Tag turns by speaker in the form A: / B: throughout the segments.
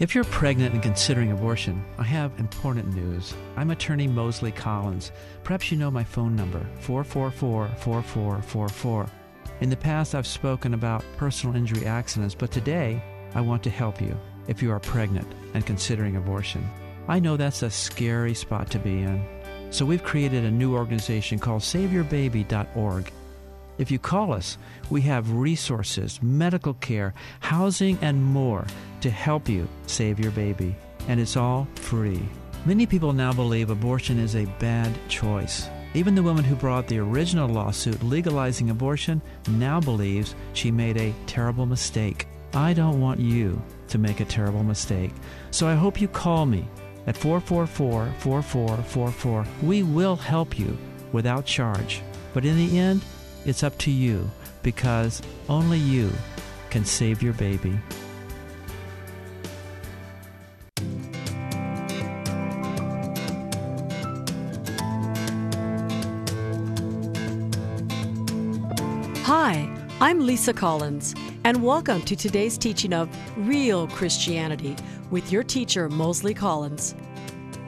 A: If you're pregnant and considering abortion, I have important news. I'm attorney Moseley Collins. Perhaps you know my phone number, 444 4444. In the past, I've spoken about personal injury accidents, but today, I want to help you if you are pregnant and considering abortion. I know that's a scary spot to be in. So we've created a new organization called SaveYourBaby.org. If you call us, we have resources, medical care, housing, and more to help you save your baby. And it's all free. Many people now believe abortion is a bad choice. Even the woman who brought the original lawsuit legalizing abortion now believes she made a terrible mistake. I don't want you to make a terrible mistake. So I hope you call me at 444 4444. We will help you without charge. But in the end, it's up to you because only you can save your baby.
B: Hi, I'm Lisa Collins, and welcome to today's teaching of Real Christianity with your teacher, Moseley Collins.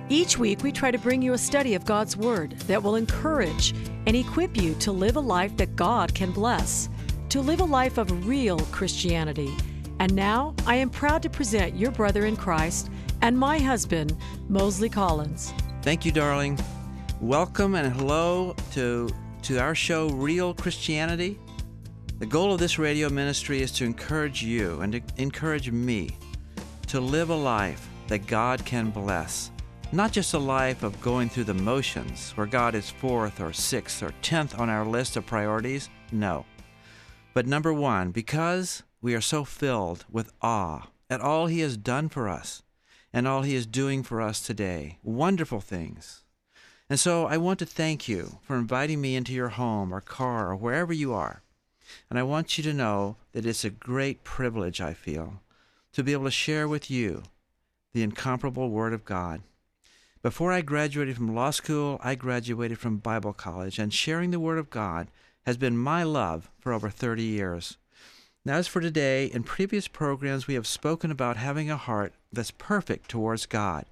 B: Each week, we try to bring you a study of God's Word that will encourage and equip you to live a life that God can bless, to live a life of real Christianity. And now, I am proud to present your brother in Christ and my husband, Moseley Collins.
A: Thank you, darling. Welcome and hello to, to our show, Real Christianity. The goal of this radio ministry is to encourage you and to encourage me to live a life that God can bless. Not just a life of going through the motions where God is fourth or sixth or tenth on our list of priorities. No. But number one, because we are so filled with awe at all He has done for us and all He is doing for us today. Wonderful things. And so I want to thank you for inviting me into your home or car or wherever you are and I want you to know that it's a great privilege, I feel, to be able to share with you the incomparable Word of God. Before I graduated from law school, I graduated from Bible college, and sharing the Word of God has been my love for over 30 years. Now, as for today, in previous programs, we have spoken about having a heart that's perfect towards God.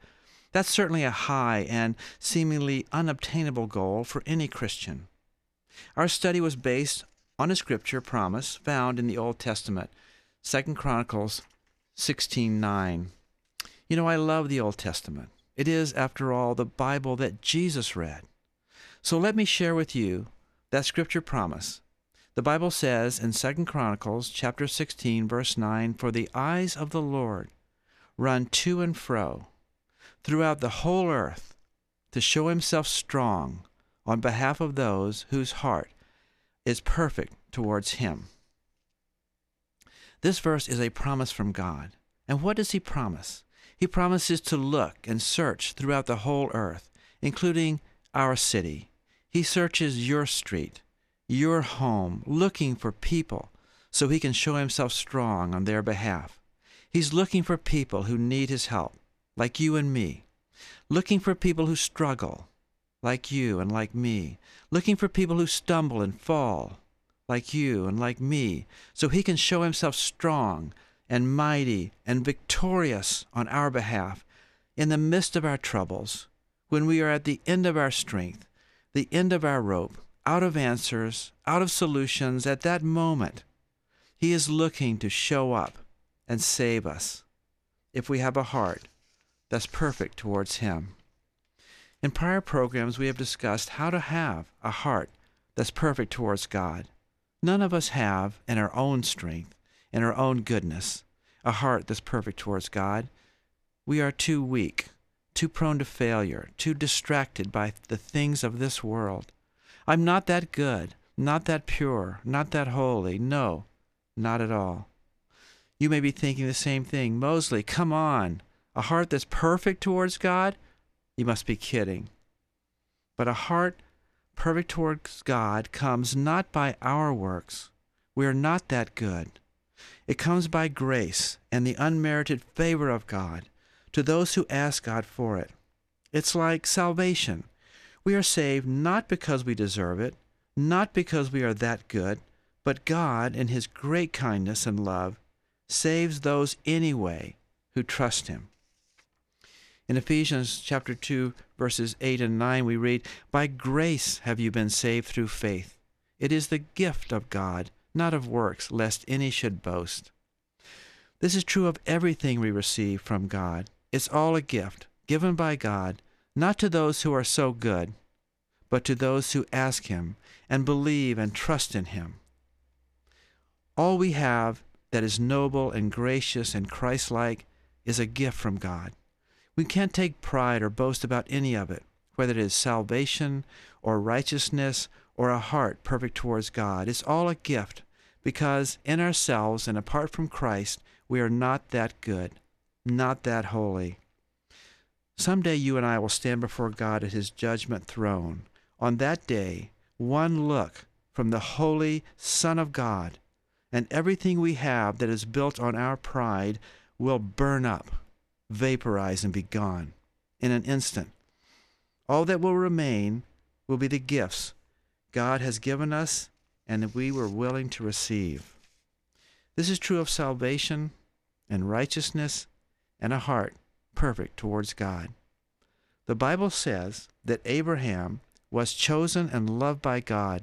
A: That's certainly a high and seemingly unobtainable goal for any Christian. Our study was based on a scripture promise found in the Old Testament, Second Chronicles 16:9. You know, I love the Old Testament. It is, after all, the Bible that Jesus read. So let me share with you that scripture promise. The Bible says in Second Chronicles chapter 16 verse 9, "For the eyes of the Lord run to and fro throughout the whole earth to show himself strong on behalf of those whose heart is perfect towards him. This verse is a promise from God. And what does he promise? He promises to look and search throughout the whole earth, including our city. He searches your street, your home, looking for people so he can show himself strong on their behalf. He's looking for people who need his help, like you and me, looking for people who struggle, like you and like me, looking for people who stumble and fall, like you and like me, so he can show himself strong and mighty and victorious on our behalf in the midst of our troubles, when we are at the end of our strength, the end of our rope, out of answers, out of solutions, at that moment, he is looking to show up and save us if we have a heart that's perfect towards him. In prior programs, we have discussed how to have a heart that's perfect towards God. None of us have, in our own strength, in our own goodness, a heart that's perfect towards God. We are too weak, too prone to failure, too distracted by the things of this world. I'm not that good, not that pure, not that holy. No, not at all. You may be thinking the same thing. Moseley, come on. A heart that's perfect towards God? You must be kidding. But a heart perfect towards God comes not by our works. We are not that good. It comes by grace and the unmerited favor of God to those who ask God for it. It's like salvation. We are saved not because we deserve it, not because we are that good, but God, in His great kindness and love, saves those anyway who trust him. In Ephesians chapter 2 verses 8 and 9 we read, "By grace have you been saved through faith. It is the gift of God, not of works, lest any should boast." This is true of everything we receive from God. It's all a gift given by God, not to those who are so good, but to those who ask him and believe and trust in him. All we have that is noble and gracious and Christ-like is a gift from God. We can't take pride or boast about any of it, whether it is salvation or righteousness or a heart perfect towards God. It's all a gift because in ourselves and apart from Christ, we are not that good, not that holy. Someday you and I will stand before God at his judgment throne. On that day, one look from the holy Son of God, and everything we have that is built on our pride will burn up vaporize and be gone in an instant. All that will remain will be the gifts God has given us and that we were willing to receive. This is true of salvation and righteousness and a heart perfect towards God. The Bible says that Abraham was chosen and loved by God.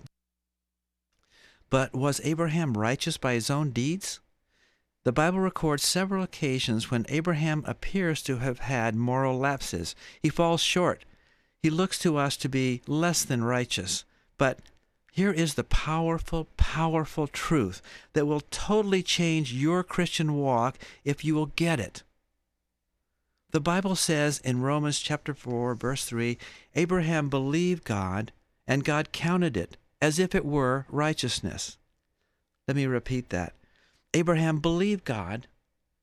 A: But was Abraham righteous by his own deeds? The Bible records several occasions when Abraham appears to have had moral lapses. He falls short. He looks to us to be less than righteous. But here is the powerful, powerful truth that will totally change your Christian walk if you will get it. The Bible says in Romans chapter 4 verse 3, Abraham believed God and God counted it as if it were righteousness. Let me repeat that. Abraham believed God,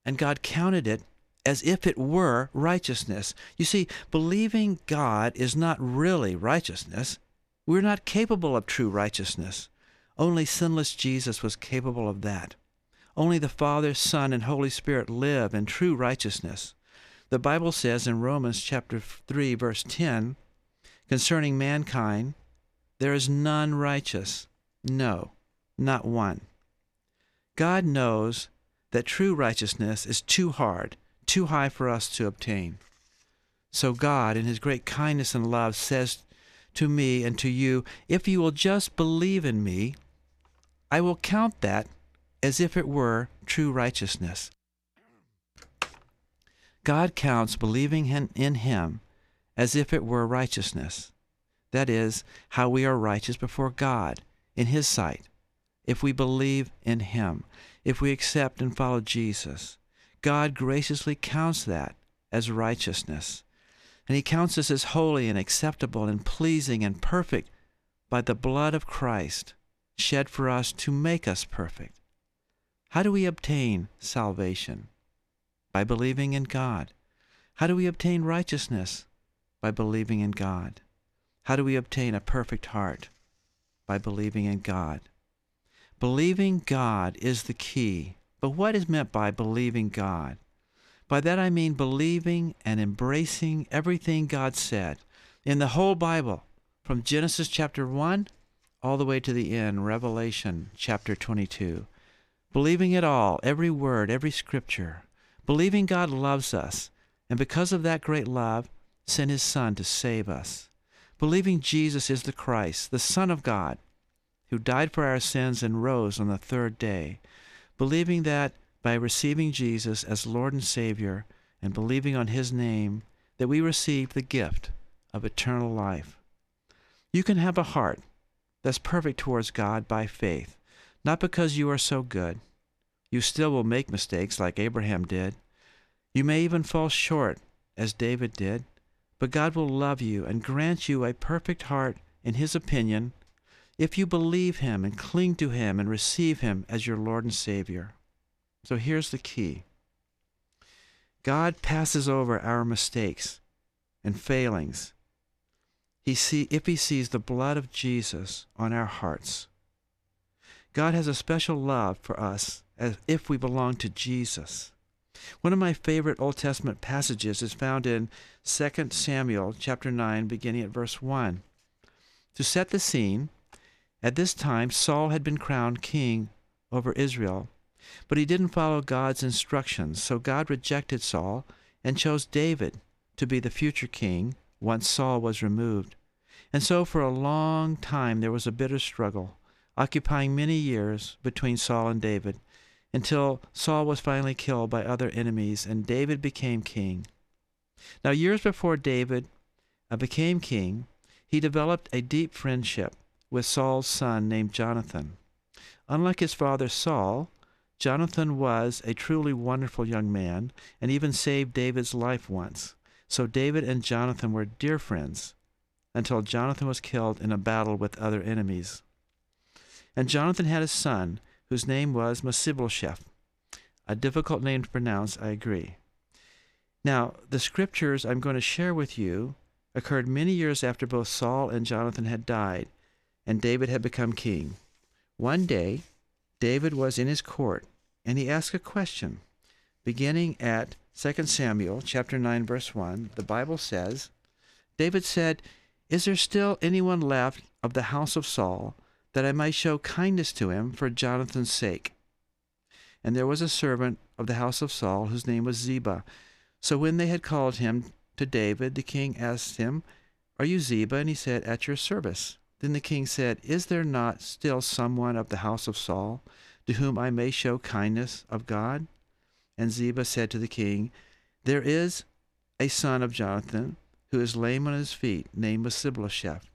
A: and God counted it as if it were righteousness. You see, believing God is not really righteousness. We're not capable of true righteousness. Only sinless Jesus was capable of that. Only the Father, Son, and Holy Spirit live in true righteousness. The Bible says in Romans chapter 3 verse 10 concerning mankind, there is none righteous. No, not one. God knows that true righteousness is too hard, too high for us to obtain. So God, in His great kindness and love, says to me and to you, If you will just believe in me, I will count that as if it were true righteousness. God counts believing in Him as if it were righteousness. That is, how we are righteous before God in His sight if we believe in Him, if we accept and follow Jesus. God graciously counts that as righteousness. And He counts us as holy and acceptable and pleasing and perfect by the blood of Christ shed for us to make us perfect. How do we obtain salvation? By believing in God. How do we obtain righteousness? By believing in God. How do we obtain a perfect heart? By believing in God. Believing God is the key. But what is meant by believing God? By that I mean believing and embracing everything God said in the whole Bible, from Genesis chapter 1 all the way to the end, Revelation chapter 22. Believing it all, every word, every scripture. Believing God loves us, and because of that great love, sent his Son to save us. Believing Jesus is the Christ, the Son of God, who died for our sins and rose on the third day, believing that by receiving Jesus as Lord and Savior and believing on his name, that we receive the gift of eternal life. You can have a heart that's perfect towards God by faith, not because you are so good. You still will make mistakes like Abraham did. You may even fall short as David did, but God will love you and grant you a perfect heart in his opinion if you believe Him and cling to Him and receive Him as your Lord and Savior. So here's the key God passes over our mistakes and failings. He see, if He sees the blood of Jesus on our hearts. God has a special love for us as if we belong to Jesus. One of my favorite Old Testament passages is found in 2 Samuel chapter 9 beginning at verse 1. To set the scene, at this time, Saul had been crowned king over Israel. But he didn't follow God's instructions, so God rejected Saul and chose David to be the future king once Saul was removed. And so for a long time there was a bitter struggle, occupying many years between Saul and David, until Saul was finally killed by other enemies and David became king. Now, years before David uh, became king, he developed a deep friendship with Saul's son named Jonathan. Unlike his father Saul, Jonathan was a truly wonderful young man and even saved David's life once. So David and Jonathan were dear friends until Jonathan was killed in a battle with other enemies. And Jonathan had a son whose name was Mephibosheth. A difficult name to pronounce, I agree. Now, the scriptures I'm going to share with you occurred many years after both Saul and Jonathan had died and David had become king. One day, David was in his court and he asked a question. Beginning at 2 Samuel chapter 9 verse 1, the Bible says, David said, "Is there still anyone left of the house of Saul that I might show kindness to him for Jonathan's sake?" And there was a servant of the house of Saul whose name was Ziba. So when they had called him to David, the king asked him, Are you Ziba? And he said, At your service. Then the king said, Is there not still someone of the house of Saul to whom I may show kindness of God? And Ziba said to the king, There is a son of Jonathan who is lame on his feet, named Mephibosheth.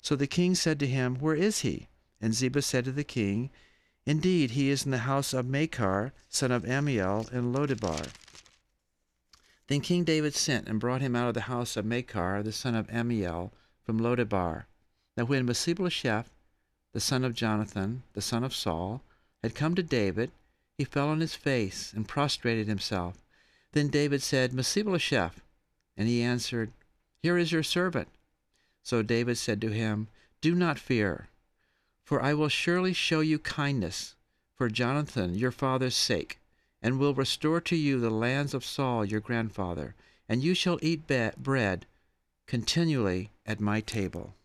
A: So the king said to him, Where is he? And Ziba said to the king, Indeed, he is in the house of Machir, son of Amiel, in Lodebar. Then King David sent and brought him out of the house of Machir, the son of Amiel, from Lodebar. Now when Mephibosheth, the son of Jonathan, the son of Saul, had come to David, he fell on his face and prostrated himself. Then David said, Mephibosheth. And he answered, Here is your servant. So David said to him, Do not fear, for I will surely show you kindness for Jonathan your father's sake, and will restore to you the lands of Saul your grandfather, and you shall eat bread continually at my table.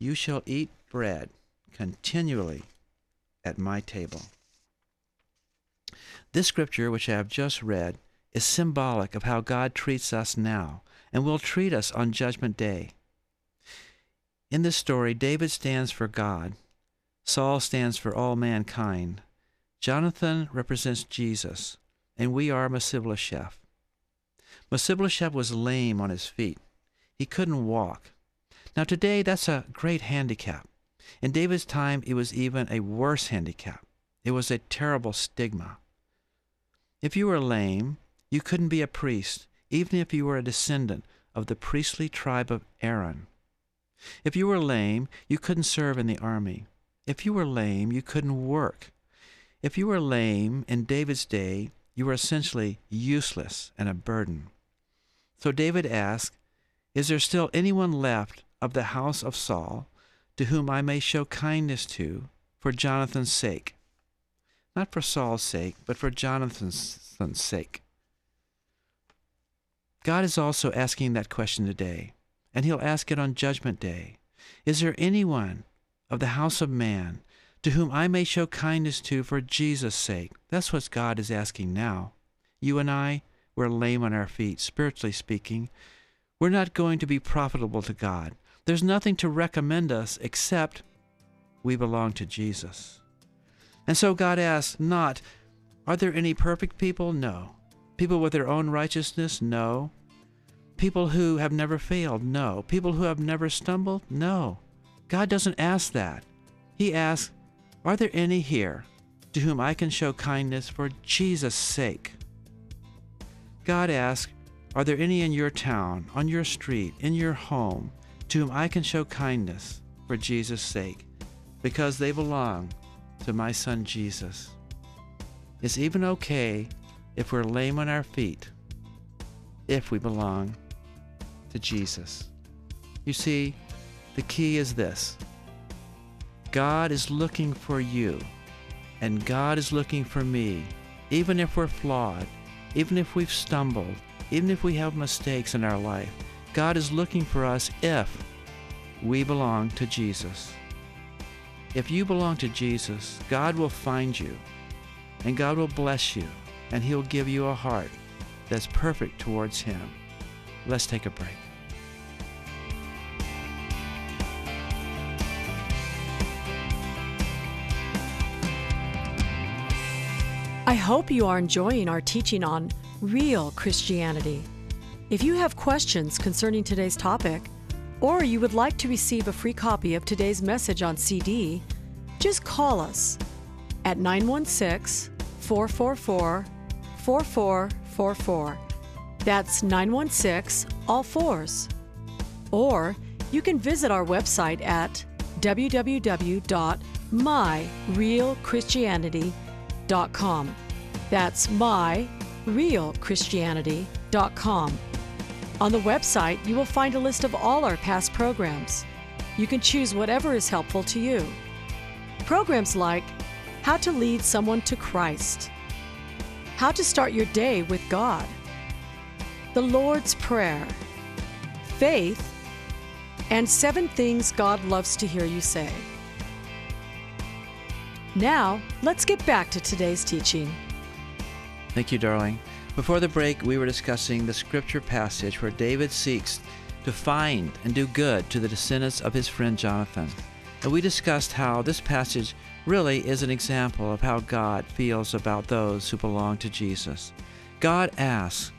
A: You shall eat bread continually at my table. This scripture, which I have just read, is symbolic of how God treats us now and will treat us on Judgment Day. In this story, David stands for God, Saul stands for all mankind, Jonathan represents Jesus, and we are Mephibosheth. Mephibosheth was lame on his feet. He couldn't walk. Now, today, that's a great handicap. In David's time, it was even a worse handicap. It was a terrible stigma. If you were lame, you couldn't be a priest, even if you were a descendant of the priestly tribe of Aaron. If you were lame, you couldn't serve in the army. If you were lame, you couldn't work. If you were lame in David's day, you were essentially useless and a burden. So David asked, Is there still anyone left of the house of Saul to whom I may show kindness to for Jonathan's sake? Not for Saul's sake, but for Jonathan's sake. God is also asking that question today, and He'll ask it on Judgment Day. Is there anyone of the house of man to whom I may show kindness to for Jesus' sake? That's what God is asking now. You and I, we're lame on our feet, spiritually speaking. We're not going to be profitable to God. There's nothing to recommend us except we belong to Jesus. And so God asks not, Are there any perfect people? No. People with their own righteousness? No. People who have never failed? No. People who have never stumbled? No. God doesn't ask that. He asks, Are there any here to whom I can show kindness for Jesus' sake? God asks, Are there any in your town, on your street, in your home, to whom I can show kindness for Jesus' sake, because they belong to my son Jesus? It's even okay if we're lame on our feet, if we belong to Jesus. You see, the key is this God is looking for you, and God is looking for me, even if we're flawed, even if we've stumbled, even if we have mistakes in our life. God is looking for us if we belong to Jesus. If you belong to Jesus, God will find you and God will bless you, and He'll give you a heart that's perfect towards Him. Let's take a break.
B: I hope you are enjoying our teaching on real Christianity. If you have questions concerning today's topic, or you would like to receive a free copy of today's message on CD, just call us at 916 444 4444. That's 916 all fours. Or you can visit our website at www.myrealchristianity.com. That's myrealchristianity.com. On the website, you will find a list of all our past programs. You can choose whatever is helpful to you. Programs like How to Lead Someone to Christ, How to Start Your Day with God, The Lord's Prayer, Faith, and Seven Things God Loves to Hear You Say. Now, let's get back to today's teaching.
A: Thank you, darling. Before the break, we were discussing the scripture passage where David seeks to find and do good to the descendants of his friend Jonathan. And we discussed how this passage really is an example of how God feels about those who belong to Jesus. God asks,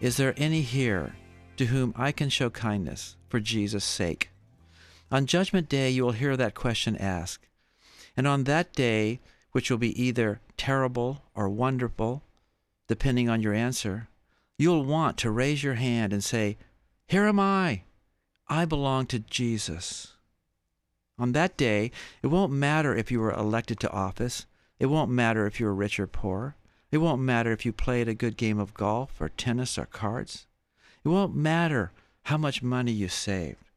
A: Is there any here to whom I can show kindness for Jesus' sake? On Judgment Day, you will hear that question asked. And on that day, which will be either terrible or wonderful, depending on your answer, you'll want to raise your hand and say, Here am I. I belong to Jesus. On that day, it won't matter if you were elected to office. It won't matter if you were rich or poor. It won't matter if you played a good game of golf or tennis or cards. It won't matter how much money you saved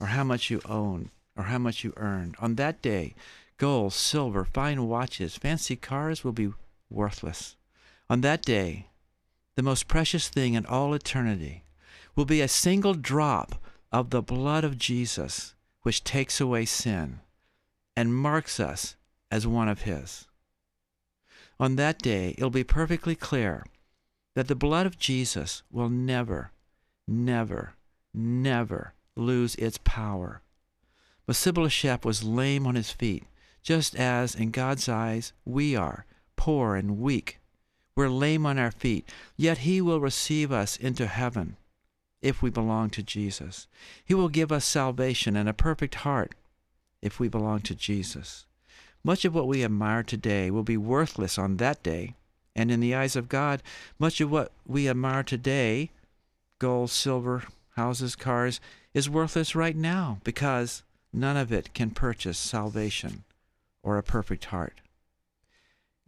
A: or how much you own or how much you earned. On that day, gold, silver, fine watches, fancy cars will be worthless. On that day, the most precious thing in all eternity will be a single drop of the blood of Jesus, which takes away sin and marks us as one of His. On that day, it'll be perfectly clear that the blood of Jesus will never, never, never lose its power. Mephibosheth was lame on his feet, just as in God's eyes we are, poor and weak we're lame on our feet, yet He will receive us into heaven if we belong to Jesus. He will give us salvation and a perfect heart if we belong to Jesus. Much of what we admire today will be worthless on that day, and in the eyes of God, much of what we admire today gold, silver, houses, cars is worthless right now because none of it can purchase salvation or a perfect heart.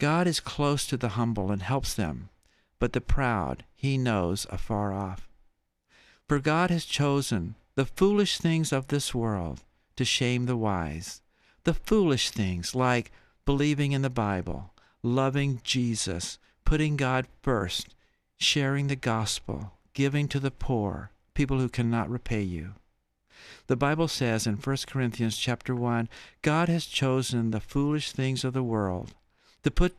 A: God is close to the humble and helps them, but the proud he knows afar off. For God has chosen the foolish things of this world to shame the wise, the foolish things like believing in the Bible, loving Jesus, putting God first, sharing the gospel, giving to the poor, people who cannot repay you. The Bible says in 1 Corinthians chapter 1, God has chosen the foolish things of the world to put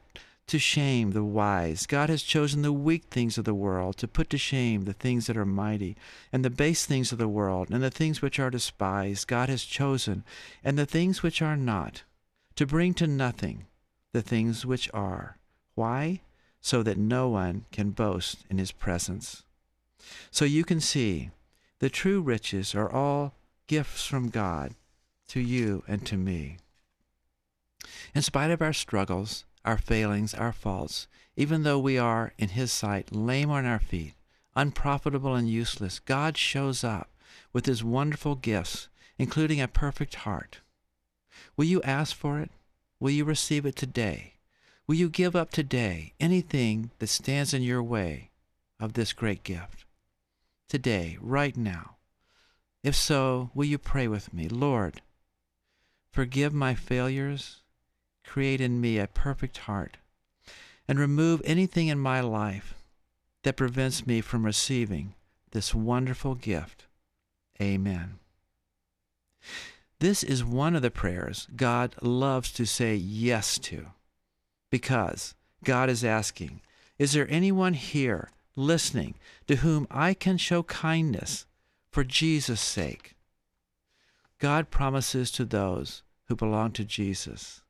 A: to shame the wise. God has chosen the weak things of the world to put to shame the things that are mighty, and the base things of the world, and the things which are despised. God has chosen, and the things which are not, to bring to nothing the things which are. Why? So that no one can boast in his presence. So you can see the true riches are all gifts from God to you and to me. In spite of our struggles, our failings, our faults, even though we are, in His sight, lame on our feet, unprofitable and useless, God shows up with His wonderful gifts, including a perfect heart. Will you ask for it? Will you receive it today? Will you give up today anything that stands in your way of this great gift? Today, right now. If so, will you pray with me? Lord, forgive my failures create in me a perfect heart, and remove anything in my life that prevents me from receiving this wonderful gift. Amen. This is one of the prayers God loves to say yes to because God is asking, Is there anyone here listening to whom I can show kindness for Jesus' sake? God promises to those who belong to Jesus,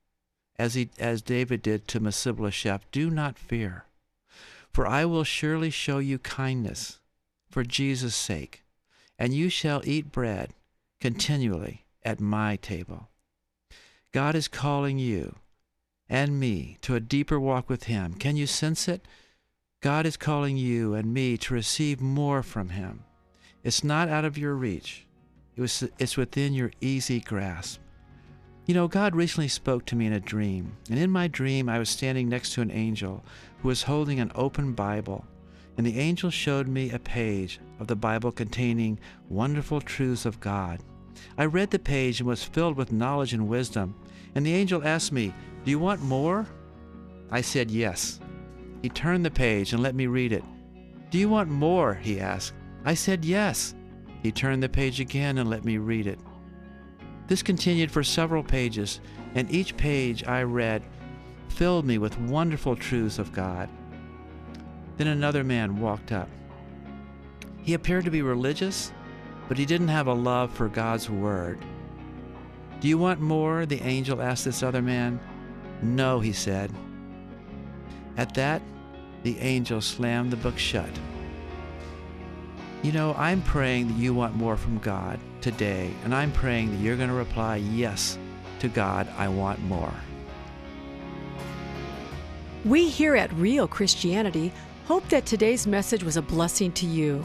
A: as, he, as David did to Mephibosheth, do not fear, for I will surely show you kindness for Jesus' sake, and you shall eat bread continually at my table. God is calling you and me to a deeper walk with Him. Can you sense it? God is calling you and me to receive more from Him. It's not out of your reach. It was, it's within your easy grasp. You know, God recently spoke to me in a dream, and in my dream I was standing next to an angel who was holding an open Bible, and the angel showed me a page of the Bible containing wonderful truths of God. I read the page and was filled with knowledge and wisdom, and the angel asked me, Do you want more? I said yes. He turned the page and let me read it. Do you want more? he asked. I said yes. He turned the page again and let me read it. This continued for several pages, and each page I read filled me with wonderful truths of God. Then another man walked up. He appeared to be religious, but he didn't have a love for God's Word. Do you want more? The angel asked this other man. No, he said. At that, the angel slammed the book shut. You know, I'm praying that you want more from God today, and I'm praying that you're going to reply yes to God, I want more.
B: We here at Real Christianity hope that today's message was a blessing to you.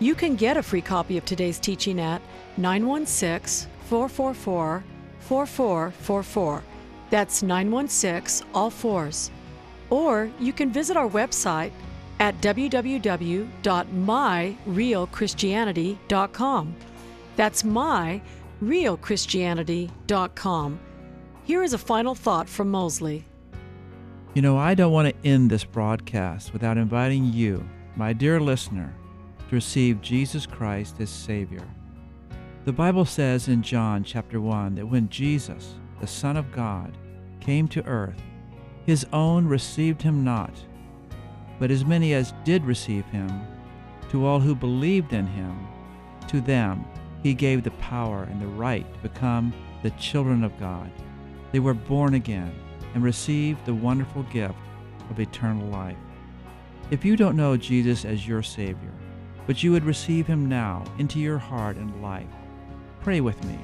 B: You can get a free copy of today's teaching at 916 444 4444. That's 916 all fours. Or you can visit our website at www.myrealchristianity.com. That's myrealchristianity.com. Here is a final thought from Moseley.
C: You know, I don't want to end this broadcast without inviting you, my dear listener, to receive Jesus Christ as Savior. The Bible says in John chapter 1 that when Jesus, the Son of God, came to earth, his own received him not, but as many as did receive him, to all who believed in him, to them he gave the power and the right to become the children of God. They were born again and received the wonderful gift of eternal life. If you don't know Jesus as your Savior, but you would receive him now into your heart and life, pray with me.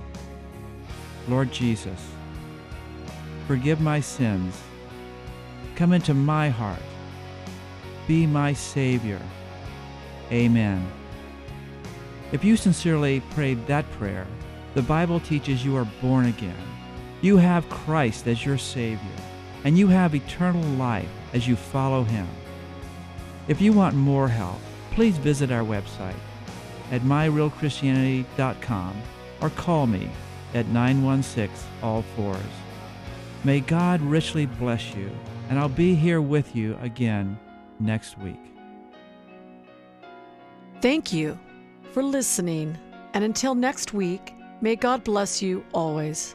C: Lord Jesus, forgive my sins. Come into my heart. Be my Savior. Amen. If you sincerely prayed that prayer, the Bible teaches you are born again. You have Christ as your Savior, and you have eternal life as you follow Him. If you want more help, please visit our website at myrealchristianity.com or call me at 916 all fours. May God richly bless you, and I'll be here with you again next week.
B: Thank you for listening, and until next week, may God bless you always.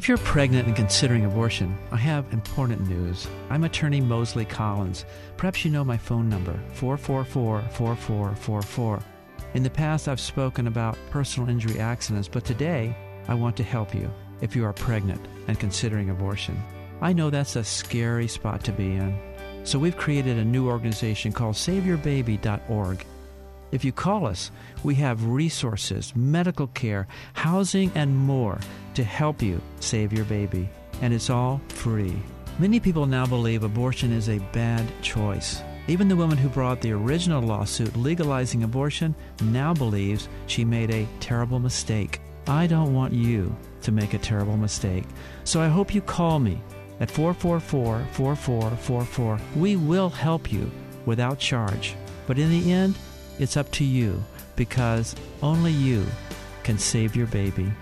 A: If you're pregnant and considering abortion, I have important news. I'm attorney Moseley Collins. Perhaps you know my phone number, 444 4444. In the past, I've spoken about personal injury accidents, but today, I want to help you if you are pregnant and considering abortion. I know that's a scary spot to be in. So we've created a new organization called SaveYourBaby.org. If you call us, we have resources, medical care, housing, and more to help you save your baby. And it's all free. Many people now believe abortion is a bad choice. Even the woman who brought the original lawsuit legalizing abortion now believes she made a terrible mistake. I don't want you to make a terrible mistake. So I hope you call me at 444 4444. We will help you without charge. But in the end, it's up to you because only you can save your baby.